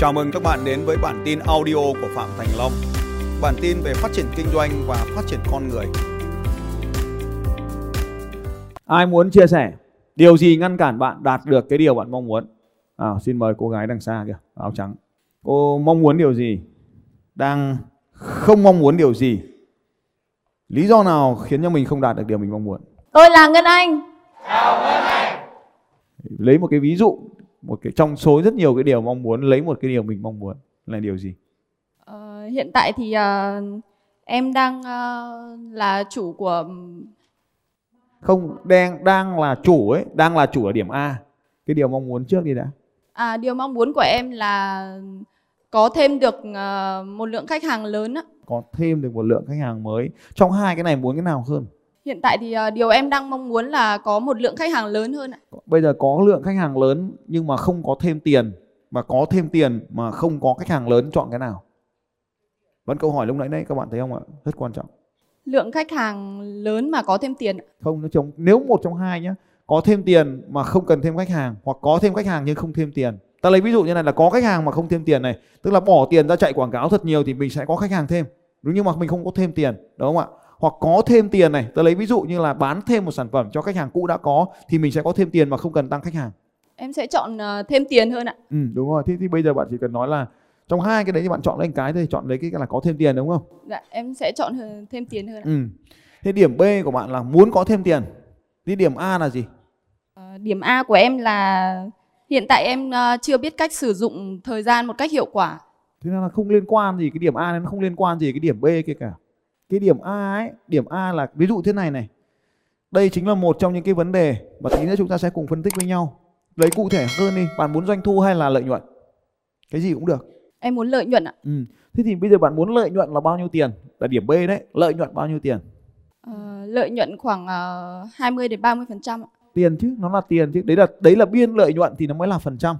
Chào mừng các bạn đến với bản tin audio của Phạm Thành Long. Bản tin về phát triển kinh doanh và phát triển con người. Ai muốn chia sẻ điều gì ngăn cản bạn đạt được cái điều bạn mong muốn? À, xin mời cô gái đằng xa kìa, áo trắng. Cô mong muốn điều gì? Đang không mong muốn điều gì? Lý do nào khiến cho mình không đạt được điều mình mong muốn? Tôi là Ngân Anh. Lấy một cái ví dụ, một cái trong số rất nhiều cái điều mong muốn, lấy một cái điều mình mong muốn là điều gì? Ờ, hiện tại thì ờ, em đang ờ, là chủ của Không, đang đang là chủ ấy, đang là chủ ở điểm A. Cái điều mong muốn trước đi đã. à, điều mong muốn của em là có thêm được ờ, một lượng khách hàng lớn. Á. Có thêm được một lượng khách hàng mới. Trong hai cái này muốn cái nào hơn? Hiện tại thì ờ, điều em đang mong muốn là có một lượng khách hàng lớn hơn. Ạ. bây giờ có lượng khách hàng lớn nhưng mà không có thêm tiền và có thêm tiền mà không có khách hàng lớn chọn cái nào vẫn câu hỏi lúc nãy đấy các bạn thấy không ạ rất quan trọng Lượng khách hàng lớn mà có thêm tiền. ạ. không nó chống nếu một trong hai nhé có thêm tiền mà không cần thêm khách hàng hoặc có thêm khách hàng nhưng không thêm tiền ta lấy ví dụ như này là có khách hàng mà không thêm tiền này tức là bỏ tiền ra chạy quảng cáo thật nhiều thì mình sẽ có khách hàng thêm đúng nhưng mà mình không có thêm tiền đúng không ạ hoặc có thêm tiền này ta lấy ví dụ như là bán thêm một sản phẩm cho khách hàng cũ đã có thì mình sẽ có thêm tiền mà không cần tăng khách hàng Em sẽ chọn ờ, thêm tiền hơn ạ. Ừ đúng rồi. Thế thì bây giờ bạn chỉ cần nói là trong hai cái đấy thì bạn chọn lấy một cái thôi, chọn lấy cái là có thêm tiền đúng không? Dạ, em sẽ chọn hơn- thêm tiền hơn. Ạ. Ừ. Thế điểm B của bạn là muốn có thêm tiền. Thế điểm A là gì? Ờ, điểm A của em là hiện tại em ờ, chưa biết cách sử dụng thời gian một cách hiệu quả. Thế nên là không liên quan gì cái điểm A nó không liên quan gì cái điểm B kia cả. Cái điểm A ấy, điểm A là ví dụ thế này này. Đây chính là một trong những cái vấn đề mà tí nữa chúng ta sẽ cùng phân tích với nhau. Lấy cụ thể hơn đi, bạn muốn doanh thu hay là lợi nhuận? Cái gì cũng được. Em muốn lợi nhuận ạ. Ừ. Thế thì bây giờ bạn muốn lợi nhuận là bao nhiêu tiền? Là điểm B đấy, lợi nhuận bao nhiêu tiền? Ờ, lợi nhuận khoảng ờ, 20 đến 30 phần trăm. tiền chứ nó là tiền chứ đấy là đấy là biên lợi nhuận thì nó mới là phần trăm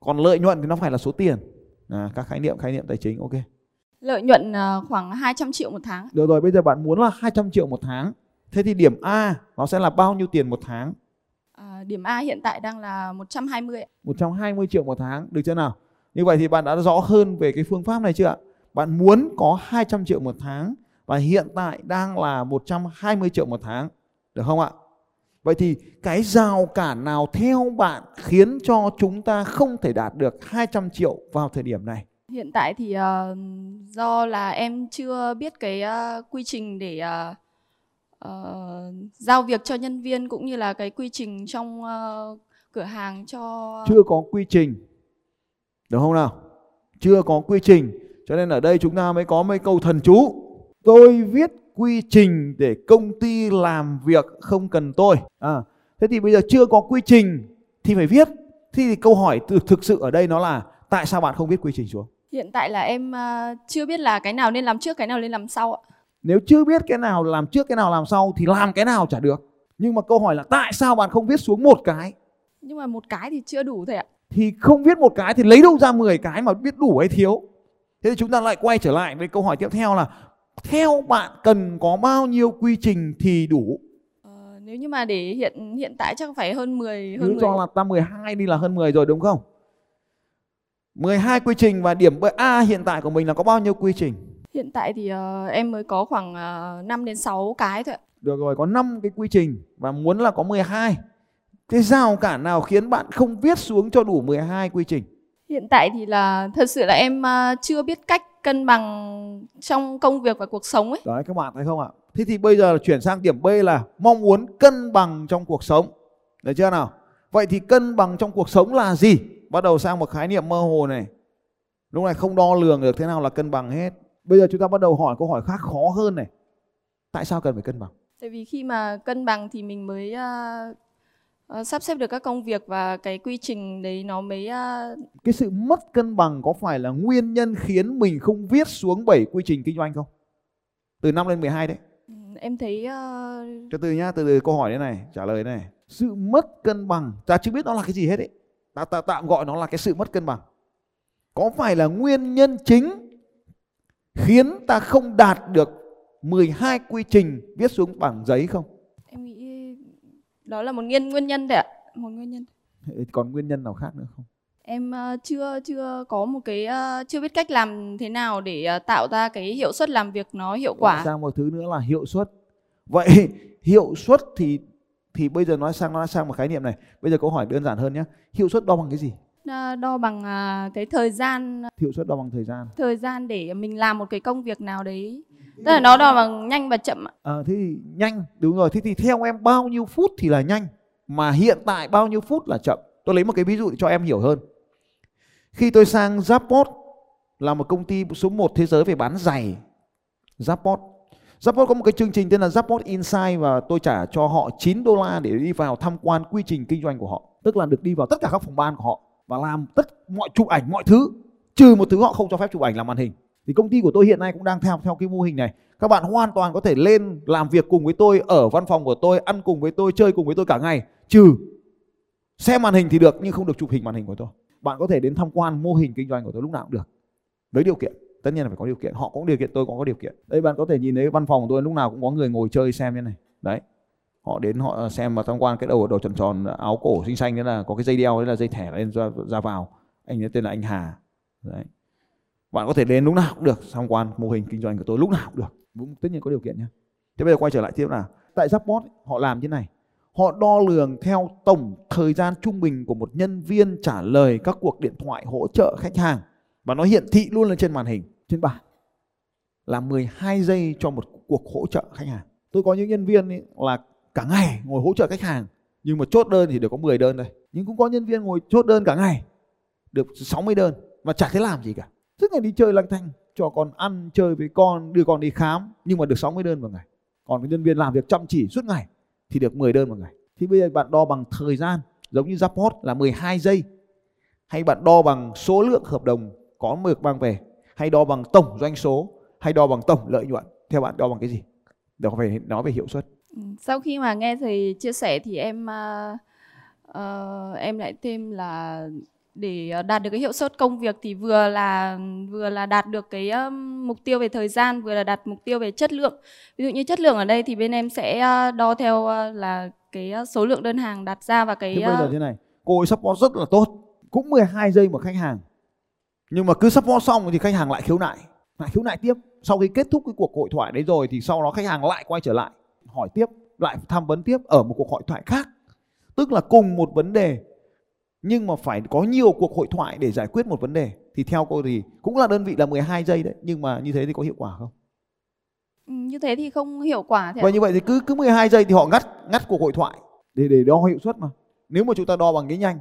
còn lợi nhuận thì nó phải là số tiền à, các khái niệm khái niệm tài chính ok Lợi nhuận ờ, khoảng 200 triệu một tháng. được rồi bây giờ bạn muốn là 200 triệu một tháng thế thì điểm A nó sẽ là bao nhiêu tiền một tháng Ờ, điểm A hiện tại đang là 120 ạ. 120 triệu một tháng được chưa nào như vậy thì bạn đã rõ hơn về cái phương pháp này chưa ạ bạn muốn có 200 triệu một tháng và hiện tại đang là 120 triệu một tháng được không ạ Vậy thì cái rào cản nào theo bạn khiến cho chúng ta không thể đạt được 200 triệu vào thời điểm này? Hiện tại thì uh, do là em chưa biết cái uh, quy trình để uh, uh, giao việc cho nhân viên cũng như là cái quy trình trong uh, cửa hàng cho Chưa có quy trình. Được không nào? Chưa có quy trình. Cho nên ở đây chúng ta mới có mấy câu thần chú. Tôi viết quy trình để công ty làm việc không cần tôi. À, thế thì bây giờ chưa có quy trình thì phải viết. Thế thì câu hỏi thực sự ở đây nó là tại sao bạn không viết quy trình xuống? Hiện tại là em ờ, chưa biết là cái nào nên làm trước cái nào nên làm sau ạ. Nếu chưa biết cái nào làm trước cái nào làm sau thì làm cái nào chả được. Nhưng mà câu hỏi là tại sao bạn không viết xuống một cái? Nhưng mà một cái thì chưa đủ thôi ạ. Thì không viết một cái thì lấy đâu ra 10 cái mà biết đủ hay thiếu. Thế thì chúng ta lại quay trở lại với câu hỏi tiếp theo là theo bạn cần có bao nhiêu quy trình thì đủ? Ờ, nếu như mà để hiện hiện tại chắc phải hơn 10 hơn Cứ 10. cho là ta 12 đi là hơn 10 rồi đúng không? 12 quy trình và điểm A hiện tại của mình là có bao nhiêu quy trình? Hiện tại thì ờ, em mới có khoảng uh, 5 đến 6 cái thôi ạ. Được rồi, có 5 cái quy trình và muốn là có 12. Cái rào cản nào khiến bạn không viết xuống cho đủ 12 quy trình? Hiện tại thì là thật sự là em ờ, chưa biết cách cân bằng trong công việc và cuộc sống ấy. Đấy các bạn thấy không ạ? Thế thì bây giờ chuyển sang điểm B là mong muốn cân bằng trong cuộc sống. Được chưa nào? Vậy thì cân bằng trong cuộc sống là gì? Bắt đầu sang một khái niệm mơ hồ này. Lúc này không đo lường được thế nào là cân bằng hết. Bây giờ chúng ta bắt đầu hỏi câu hỏi khác khó hơn này. Tại sao cần phải cân bằng? Tại vì khi mà cân bằng thì mình mới ờ, sắp xếp được các công việc và cái quy trình đấy nó mới ờ, Cái sự mất cân bằng có phải là nguyên nhân khiến mình không viết xuống 7 quy trình kinh doanh không? Từ 5 lên 12 đấy. em thấy ờ, Từ từ nhá, từ từ câu hỏi thế này, trả lời thế này. Sự mất cân bằng, ta chưa biết nó là cái gì hết ấy. Ta, ta tạm gọi nó là cái sự mất cân bằng. Có phải là nguyên nhân chính khiến ta không đạt được 12 quy trình viết xuống bảng giấy không? em nghĩ đó là một nguyên nguyên nhân đấy ạ, một nguyên nhân. Còn nguyên nhân nào khác nữa không? em uh, chưa chưa có một cái uh, chưa biết cách làm thế nào để uh, tạo ra cái hiệu suất làm việc nó hiệu quả sang một thứ nữa là hiệu suất vậy hiệu suất thì thì bây giờ nói sang nói sang một khái niệm này. Bây giờ câu hỏi đơn giản hơn nhé. Hiệu suất đo bằng cái gì? Đo bằng uh, cái thời gian hiệu suất đo bằng thời gian. thời gian để mình làm một cái công việc nào đấy. Tức là nó đo bằng nhanh và chậm à, thế thì nhanh đúng rồi. Thế thì theo em bao nhiêu phút thì là nhanh mà hiện tại bao nhiêu phút là chậm? Tôi lấy một cái ví dụ để cho em hiểu hơn. Khi tôi sang Zappos là một công ty số 1 thế giới về bán giày. Zappos Zappos có một cái chương trình tên là Zappos Insight và tôi trả cho họ 9 đô la để đi vào tham quan quy trình kinh doanh của họ. Tức là được đi vào tất cả các phòng ban của họ và làm tất mọi chụp ảnh mọi thứ trừ một thứ họ không cho phép chụp ảnh là màn hình. Thì công ty của tôi hiện nay cũng đang theo theo cái mô hình này. Các bạn hoàn toàn có thể lên làm việc cùng với tôi ở văn phòng của tôi, ăn cùng với tôi, chơi cùng với tôi cả ngày, trừ xem màn hình thì được nhưng không được chụp hình màn hình của tôi. Bạn có thể đến tham quan mô hình kinh doanh của tôi lúc nào cũng được. Với điều kiện tất nhiên là phải có điều kiện họ cũng điều kiện tôi cũng có điều kiện. Đây bạn có thể nhìn thấy văn phòng của tôi lúc nào cũng có người ngồi chơi xem như này. Đấy họ đến họ xem và tham quan cái đầu đồ tròn tròn áo cổ xinh xanh đấy là có cái dây đeo đấy là dây thẻ lên ra, ra vào. Anh ấy tên là anh Hà. Đấy. Bạn có thể đến lúc nào cũng được tham quan mô hình kinh doanh của tôi lúc nào cũng được. Tất nhiên có điều kiện nhé thế bây giờ quay trở lại tiếp là tại Zapbot họ làm thế này. Họ đo lường theo tổng thời gian trung bình của một nhân viên trả lời các cuộc điện thoại hỗ trợ khách hàng và nó hiển thị luôn lên trên màn hình trên bảng là 12 giây cho một cuộc hỗ trợ khách hàng. Tôi có những nhân viên ý, là cả ngày ngồi hỗ trợ khách hàng nhưng mà chốt đơn thì được có 10 đơn thôi. Nhưng cũng có nhân viên ngồi chốt đơn cả ngày được 60 đơn mà chả thấy làm gì cả. Suốt ngày đi chơi lang thang cho con ăn chơi với con đưa con đi khám nhưng mà được 60 đơn một ngày. Còn cái nhân viên làm việc chăm chỉ suốt ngày thì được 10 đơn một ngày. Thì bây giờ bạn đo bằng thời gian giống như Zappos là 12 giây hay bạn đo bằng số lượng hợp đồng có được mang về hay đo bằng tổng doanh số hay đo bằng tổng lợi nhuận. Theo bạn đo bằng cái gì? Để phải nói về hiệu suất. Ừ, sau khi mà nghe thầy chia sẻ thì em uh, uh, em lại thêm là để đạt được cái hiệu suất công việc thì vừa là vừa là đạt được cái uh, mục tiêu về thời gian vừa là đạt mục tiêu về chất lượng. Ví dụ như chất lượng ở đây thì bên em sẽ uh, đo theo uh, là cái số lượng đơn hàng đặt ra và cái thế bây giờ thế này cô ấy support rất là tốt cũng 12 giây một khách hàng nhưng mà cứ support xong thì khách hàng lại khiếu nại lại khiếu nại tiếp sau khi kết thúc cái cuộc hội thoại đấy rồi thì sau đó khách hàng lại quay trở lại hỏi tiếp lại tham vấn tiếp ở một cuộc hội thoại khác tức là cùng một vấn đề nhưng mà phải có nhiều cuộc hội thoại để giải quyết một vấn đề thì theo cô thì cũng là đơn vị là 12 giây đấy nhưng mà như thế thì có hiệu quả không? Ừ, như thế thì không hiệu quả thế Vậy như vậy thì cứ cứ 12 giây thì họ ngắt ngắt cuộc hội thoại để để đo hiệu suất mà. Nếu mà chúng ta đo bằng cái nhanh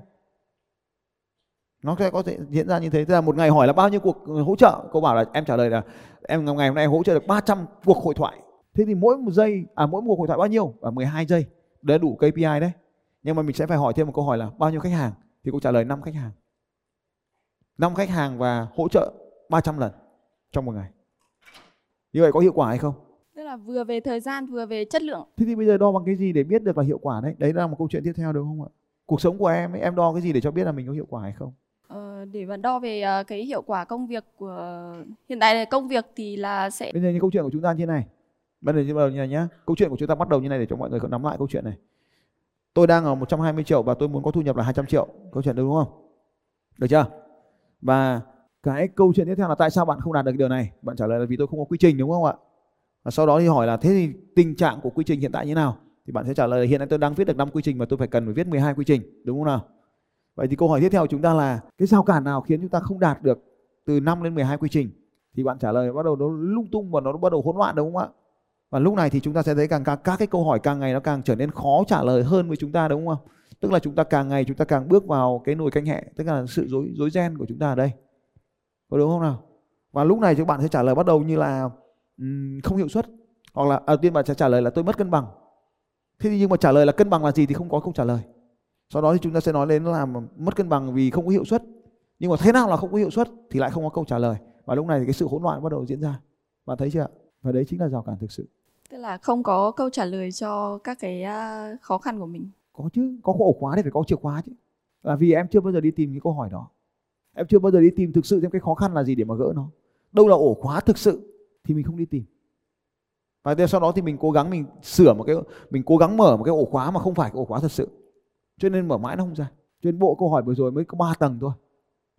nó sẽ có thể diễn ra như thế. Tức là một ngày hỏi là bao nhiêu cuộc hỗ trợ? Cô bảo là em trả lời là em ngày hôm nay hỗ trợ được 300 cuộc hội thoại. Thế thì mỗi một giây à mỗi một cuộc hội thoại bao nhiêu? À 12 giây. Đấy đủ KPI đấy. Nhưng mà mình sẽ phải hỏi thêm một câu hỏi là bao nhiêu khách hàng? Thì cô trả lời 5 khách hàng. 5 khách hàng và hỗ trợ 300 lần trong một ngày. Như vậy có hiệu quả hay không? Tức là vừa về thời gian vừa về chất lượng. Thế thì bây giờ đo bằng cái gì để biết được là hiệu quả đấy? Đấy là một câu chuyện tiếp theo được không ạ? Cuộc sống của em ấy, em đo cái gì để cho biết là mình có hiệu quả hay không để mà đo về uh, cái hiệu quả công việc của hiện tại là công việc thì là sẽ bây giờ như câu chuyện của chúng ta như thế này. Bây giờ như này nhá. Câu chuyện của chúng ta bắt đầu như này để cho mọi người nắm lại câu chuyện này. Tôi đang ở 120 triệu và tôi muốn có thu nhập là 200 triệu. Câu chuyện đúng không? Được chưa? Và cái câu chuyện tiếp theo là tại sao bạn không đạt được điều này? Bạn trả lời là vì tôi không có quy trình đúng không ạ? Và sau đó thì hỏi là thế thì tình trạng của quy trình hiện tại như nào? Thì bạn sẽ trả lời là hiện tại tôi đang viết được 5 quy trình và tôi phải cần phải viết 12 quy trình đúng không nào? Vậy thì câu hỏi tiếp theo của chúng ta là cái rào cản nào khiến chúng ta không đạt được từ 5 đến 12 quy trình? Thì bạn trả lời bắt đầu nó lung tung và nó bắt đầu hỗn loạn đúng không ạ? Và lúc này thì chúng ta sẽ thấy càng, càng các cái câu hỏi càng ngày nó càng trở nên khó trả lời hơn với chúng ta đúng không? Tức là chúng ta càng ngày chúng ta càng bước vào cái nồi canh hẹ, tức là sự rối rối ren của chúng ta ở đây. Có đúng không nào? Và lúc này các bạn sẽ trả lời bắt đầu như là um, không hiệu suất hoặc là đầu tiên bạn sẽ trả lời là tôi mất cân bằng. Thế nhưng mà trả lời là cân bằng là gì thì không có câu trả lời sau đó thì chúng ta sẽ nói đến là mất cân bằng vì không có hiệu suất. Nhưng mà thế nào là không có hiệu suất thì lại không có câu trả lời. Và lúc này thì cái sự hỗn loạn bắt đầu diễn ra. Bạn thấy chưa và đấy chính là rào cản thực sự. Tức là không có câu trả lời cho các cái à, khó khăn của mình. Có chứ có ổ khóa thì phải có chìa khóa chứ. Là vì em chưa bao giờ đi tìm những câu hỏi đó. Em chưa bao giờ đi tìm thực sự xem cái khó khăn là gì để mà gỡ nó. Đâu là ổ khóa thực sự thì mình không đi tìm. Và sau đó thì mình cố gắng mình sửa một cái mình cố gắng mở một cái ổ khóa mà không phải cái ổ khóa thật sự cho nên mở mãi nó không ra. Cho nên bộ câu hỏi vừa rồi mới có 3 tầng thôi.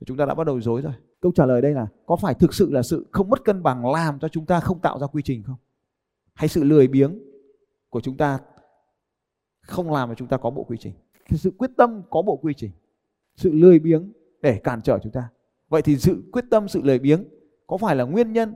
Chúng ta đã bắt đầu dối rồi. Câu trả lời đây là, có phải thực sự là sự không mất cân bằng làm cho chúng ta không tạo ra quy trình không? Hay sự lười biếng của chúng ta không làm cho chúng ta có bộ quy trình? Sự quyết tâm có bộ quy trình. Sự lười biếng để cản trở chúng ta. Vậy thì sự quyết tâm, sự lười biếng có phải là nguyên nhân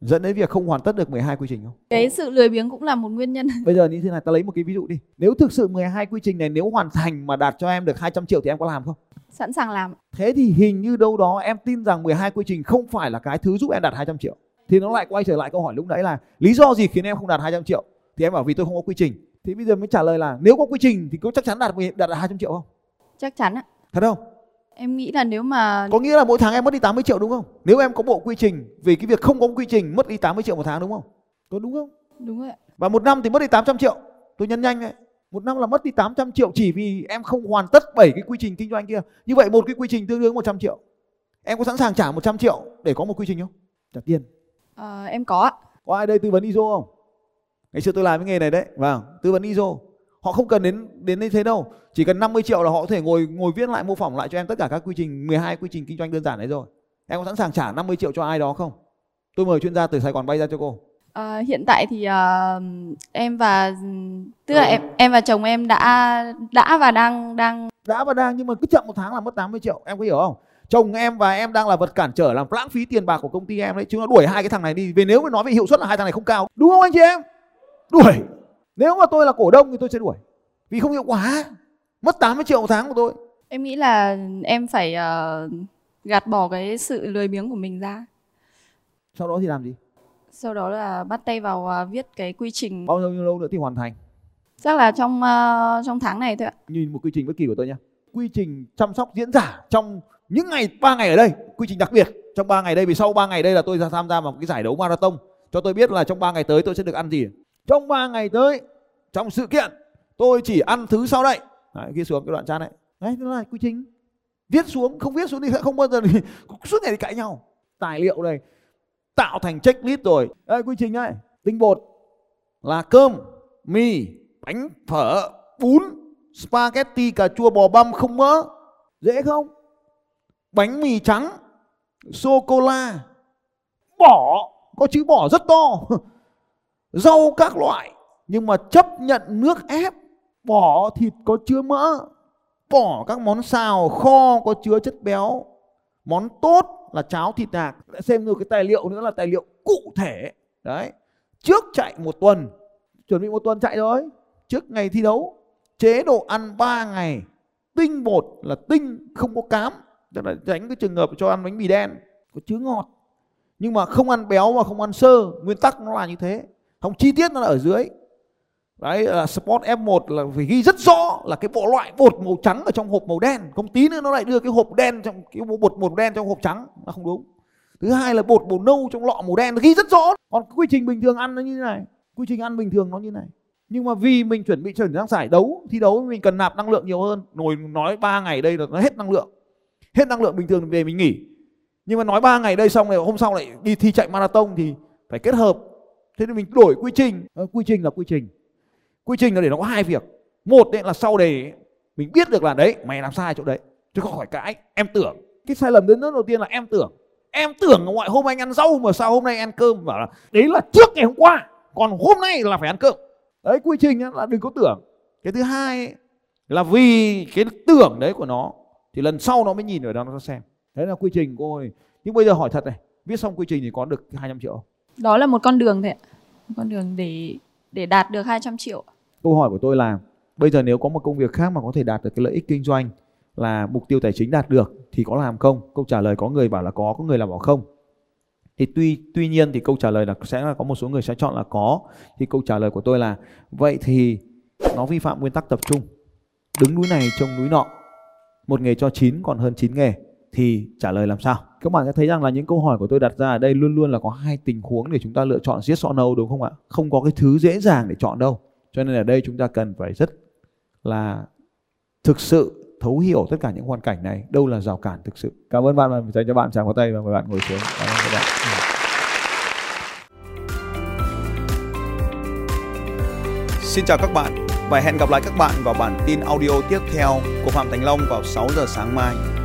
dẫn đến việc không hoàn tất được 12 quy trình không? Cái sự lười biếng cũng là một nguyên nhân. Bây giờ như thế này ta lấy một cái ví dụ đi. Nếu thực sự 12 quy trình này nếu hoàn thành mà đạt cho em được 200 triệu thì em có làm không? Sẵn sàng làm. Thế thì hình như đâu đó em tin rằng 12 quy trình không phải là cái thứ giúp em đạt 200 triệu. Thì nó lại quay trở lại câu hỏi lúc nãy là lý do gì khiến em không đạt 200 triệu? Thì em bảo vì tôi không có quy trình. Thì bây giờ mới trả lời là nếu có quy trình thì có chắc chắn đạt đạt 200 triệu không? Chắc chắn ạ. Thật không? Em nghĩ là nếu mà Có nghĩa là mỗi tháng em mất đi 80 triệu đúng không? Nếu em có bộ quy trình vì cái việc không có quy trình mất đi 80 triệu một tháng đúng không? Có đúng không? đúng rồi ạ. Và một năm thì mất đi 800 triệu. Tôi nhân nhanh đấy. Một năm là mất đi 800 triệu chỉ vì em không hoàn tất 7 cái quy trình kinh doanh kia. Như vậy một cái quy trình tương đương 100 triệu. Em có sẵn sàng trả 100 triệu để có một quy trình không? Trả tiền. Ờ, em có ạ. Có ai đây tư vấn ISO không? Ngày xưa tôi làm cái nghề này đấy. Vâng, tư vấn ISO. Họ không cần đến đến như thế đâu. Chỉ cần 50 triệu là họ có thể ngồi ngồi viết lại mô phỏng lại cho em tất cả các quy trình 12 quy trình kinh doanh đơn giản đấy rồi. Em có sẵn sàng trả 50 triệu cho ai đó không? Tôi mời chuyên gia từ Sài Gòn bay ra cho cô. Ờ, hiện tại thì ờ, em và tức là em em và chồng em đã đã và đang đang Đã và đang nhưng mà cứ chậm một tháng là mất 80 triệu. Em có hiểu không? Chồng em và em đang là vật cản trở làm lãng phí tiền bạc của công ty em đấy. Chúng nó đuổi hai cái thằng này đi. Vì nếu mà nói về hiệu suất là hai thằng này không cao. Đúng không anh chị em? Đuổi. Nếu mà tôi là cổ đông thì tôi sẽ đuổi. Vì không hiệu quả. Mất 80 triệu một tháng của tôi. em nghĩ là em phải ờ, gạt bỏ cái sự lười biếng của mình ra. Sau đó thì làm gì? Sau đó là bắt tay vào ờ, viết cái quy trình Bao nhiêu lâu nữa thì hoàn thành? chắc là trong ờ, trong tháng này thôi ạ. Nhìn một quy trình bất kỳ của tôi nhé. Quy trình chăm sóc diễn giả trong những ngày 3 ngày ở đây, quy trình đặc biệt trong 3 ngày đây vì sau 3 ngày đây là tôi ra tham gia vào một cái giải đấu marathon cho tôi biết là trong 3 ngày tới tôi sẽ được ăn gì. Trong 3 ngày tới trong sự kiện tôi chỉ ăn thứ sau đây. Đấy, ghi xuống cái đoạn trang này. Đấy, đó là quy trình. Viết xuống, không viết xuống thì sẽ không bao giờ thì, suốt ngày đi cãi nhau. Tài liệu này tạo thành checklist rồi. Đây quy trình này, tinh bột là cơm, mì, bánh phở, bún, spaghetti, cà chua bò băm không mỡ. Dễ không? Bánh mì trắng, sô cô la, bỏ, có chữ bỏ rất to. Rau các loại, nhưng mà chấp nhận nước ép, bỏ thịt có chứa mỡ, bỏ các món xào kho có chứa chất béo, món tốt là cháo thịt nạc. Xem được cái tài liệu nữa là tài liệu cụ thể. Đấy. Trước chạy một tuần, chuẩn bị một tuần chạy rồi. Trước ngày thi đấu, chế độ ăn 3 ngày. Tinh bột là tinh không có cám, tức là tránh cái trường hợp cho ăn bánh mì đen có chứa ngọt. Nhưng mà không ăn béo và không ăn sơ, nguyên tắc nó là như thế. Không chi tiết nó là ở dưới. Đấy là Sport F1 là phải ghi rất rõ là cái bộ loại bột màu trắng ở trong hộp màu đen. Không tí nữa nó lại đưa cái hộp đen trong cái bột màu đen trong hộp trắng nó không đúng. Thứ hai là bột màu nâu trong lọ màu đen nó ghi rất rõ. Còn quy trình bình thường ăn nó như thế này. Quy trình ăn bình thường nó như thế này. Nhưng mà vì mình chuẩn bị chuẩn sang giải đấu, thi đấu mình cần nạp năng lượng nhiều hơn. Ngồi nói 3 ngày đây là nó hết năng lượng. Hết năng lượng bình thường về mình nghỉ. Nhưng mà nói 3 ngày đây xong rồi hôm sau lại đi thi chạy marathon thì phải kết hợp. Thế nên mình đổi quy trình. Ờ, quy trình là quy trình. Quy trình là để nó có hai việc. Một đấy là sau này mình biết được là đấy mày làm sai chỗ đấy. Chứ không khỏi cãi em tưởng. Cái sai lầm lớn nhất đầu tiên là em tưởng. Em tưởng ngoại hôm anh ăn rau mà sao hôm nay ăn cơm bảo là đấy là trước ngày hôm qua còn hôm nay là phải ăn cơm. Đấy quy trình là đừng có tưởng. Cái thứ hai ấy, là vì cái tưởng đấy của nó thì lần sau nó mới nhìn ở đó nó xem. Đấy là quy trình của cô ơi. Nhưng bây giờ hỏi thật này viết xong quy trình thì có được 200 triệu không? Đó là một con đường thôi ạ. Một con đường để để đạt được 200 triệu. câu hỏi của tôi là, bây giờ nếu có một công việc khác mà có thể đạt được cái lợi ích kinh doanh là mục tiêu tài chính đạt được thì có làm không? Câu trả lời có người bảo là có có người là bảo không. Thì tuy tuy nhiên thì câu trả lời là sẽ là có một số người sẽ chọn là có. Thì câu trả lời của tôi là, vậy thì nó vi phạm nguyên tắc tập trung. Đứng núi này trông núi nọ, một nghề cho chín còn hơn chín nghề thì trả lời làm sao? Các bạn sẽ thấy rằng là những câu hỏi của tôi đặt ra ở đây luôn luôn là có hai tình huống để chúng ta lựa chọn yes or no đúng không ạ? Không có cái thứ dễ dàng để chọn đâu. Cho nên ở đây chúng ta cần phải rất là thực sự thấu hiểu tất cả những hoàn cảnh này. Đâu là rào cản thực sự? Cảm ơn bạn và dành cho bạn chàng có tay và mời bạn ngồi xuống. Cảm ơn các bạn. Xin chào các bạn và hẹn gặp lại các bạn vào bản tin audio tiếp theo của Phạm Thành Long vào 6 giờ sáng mai.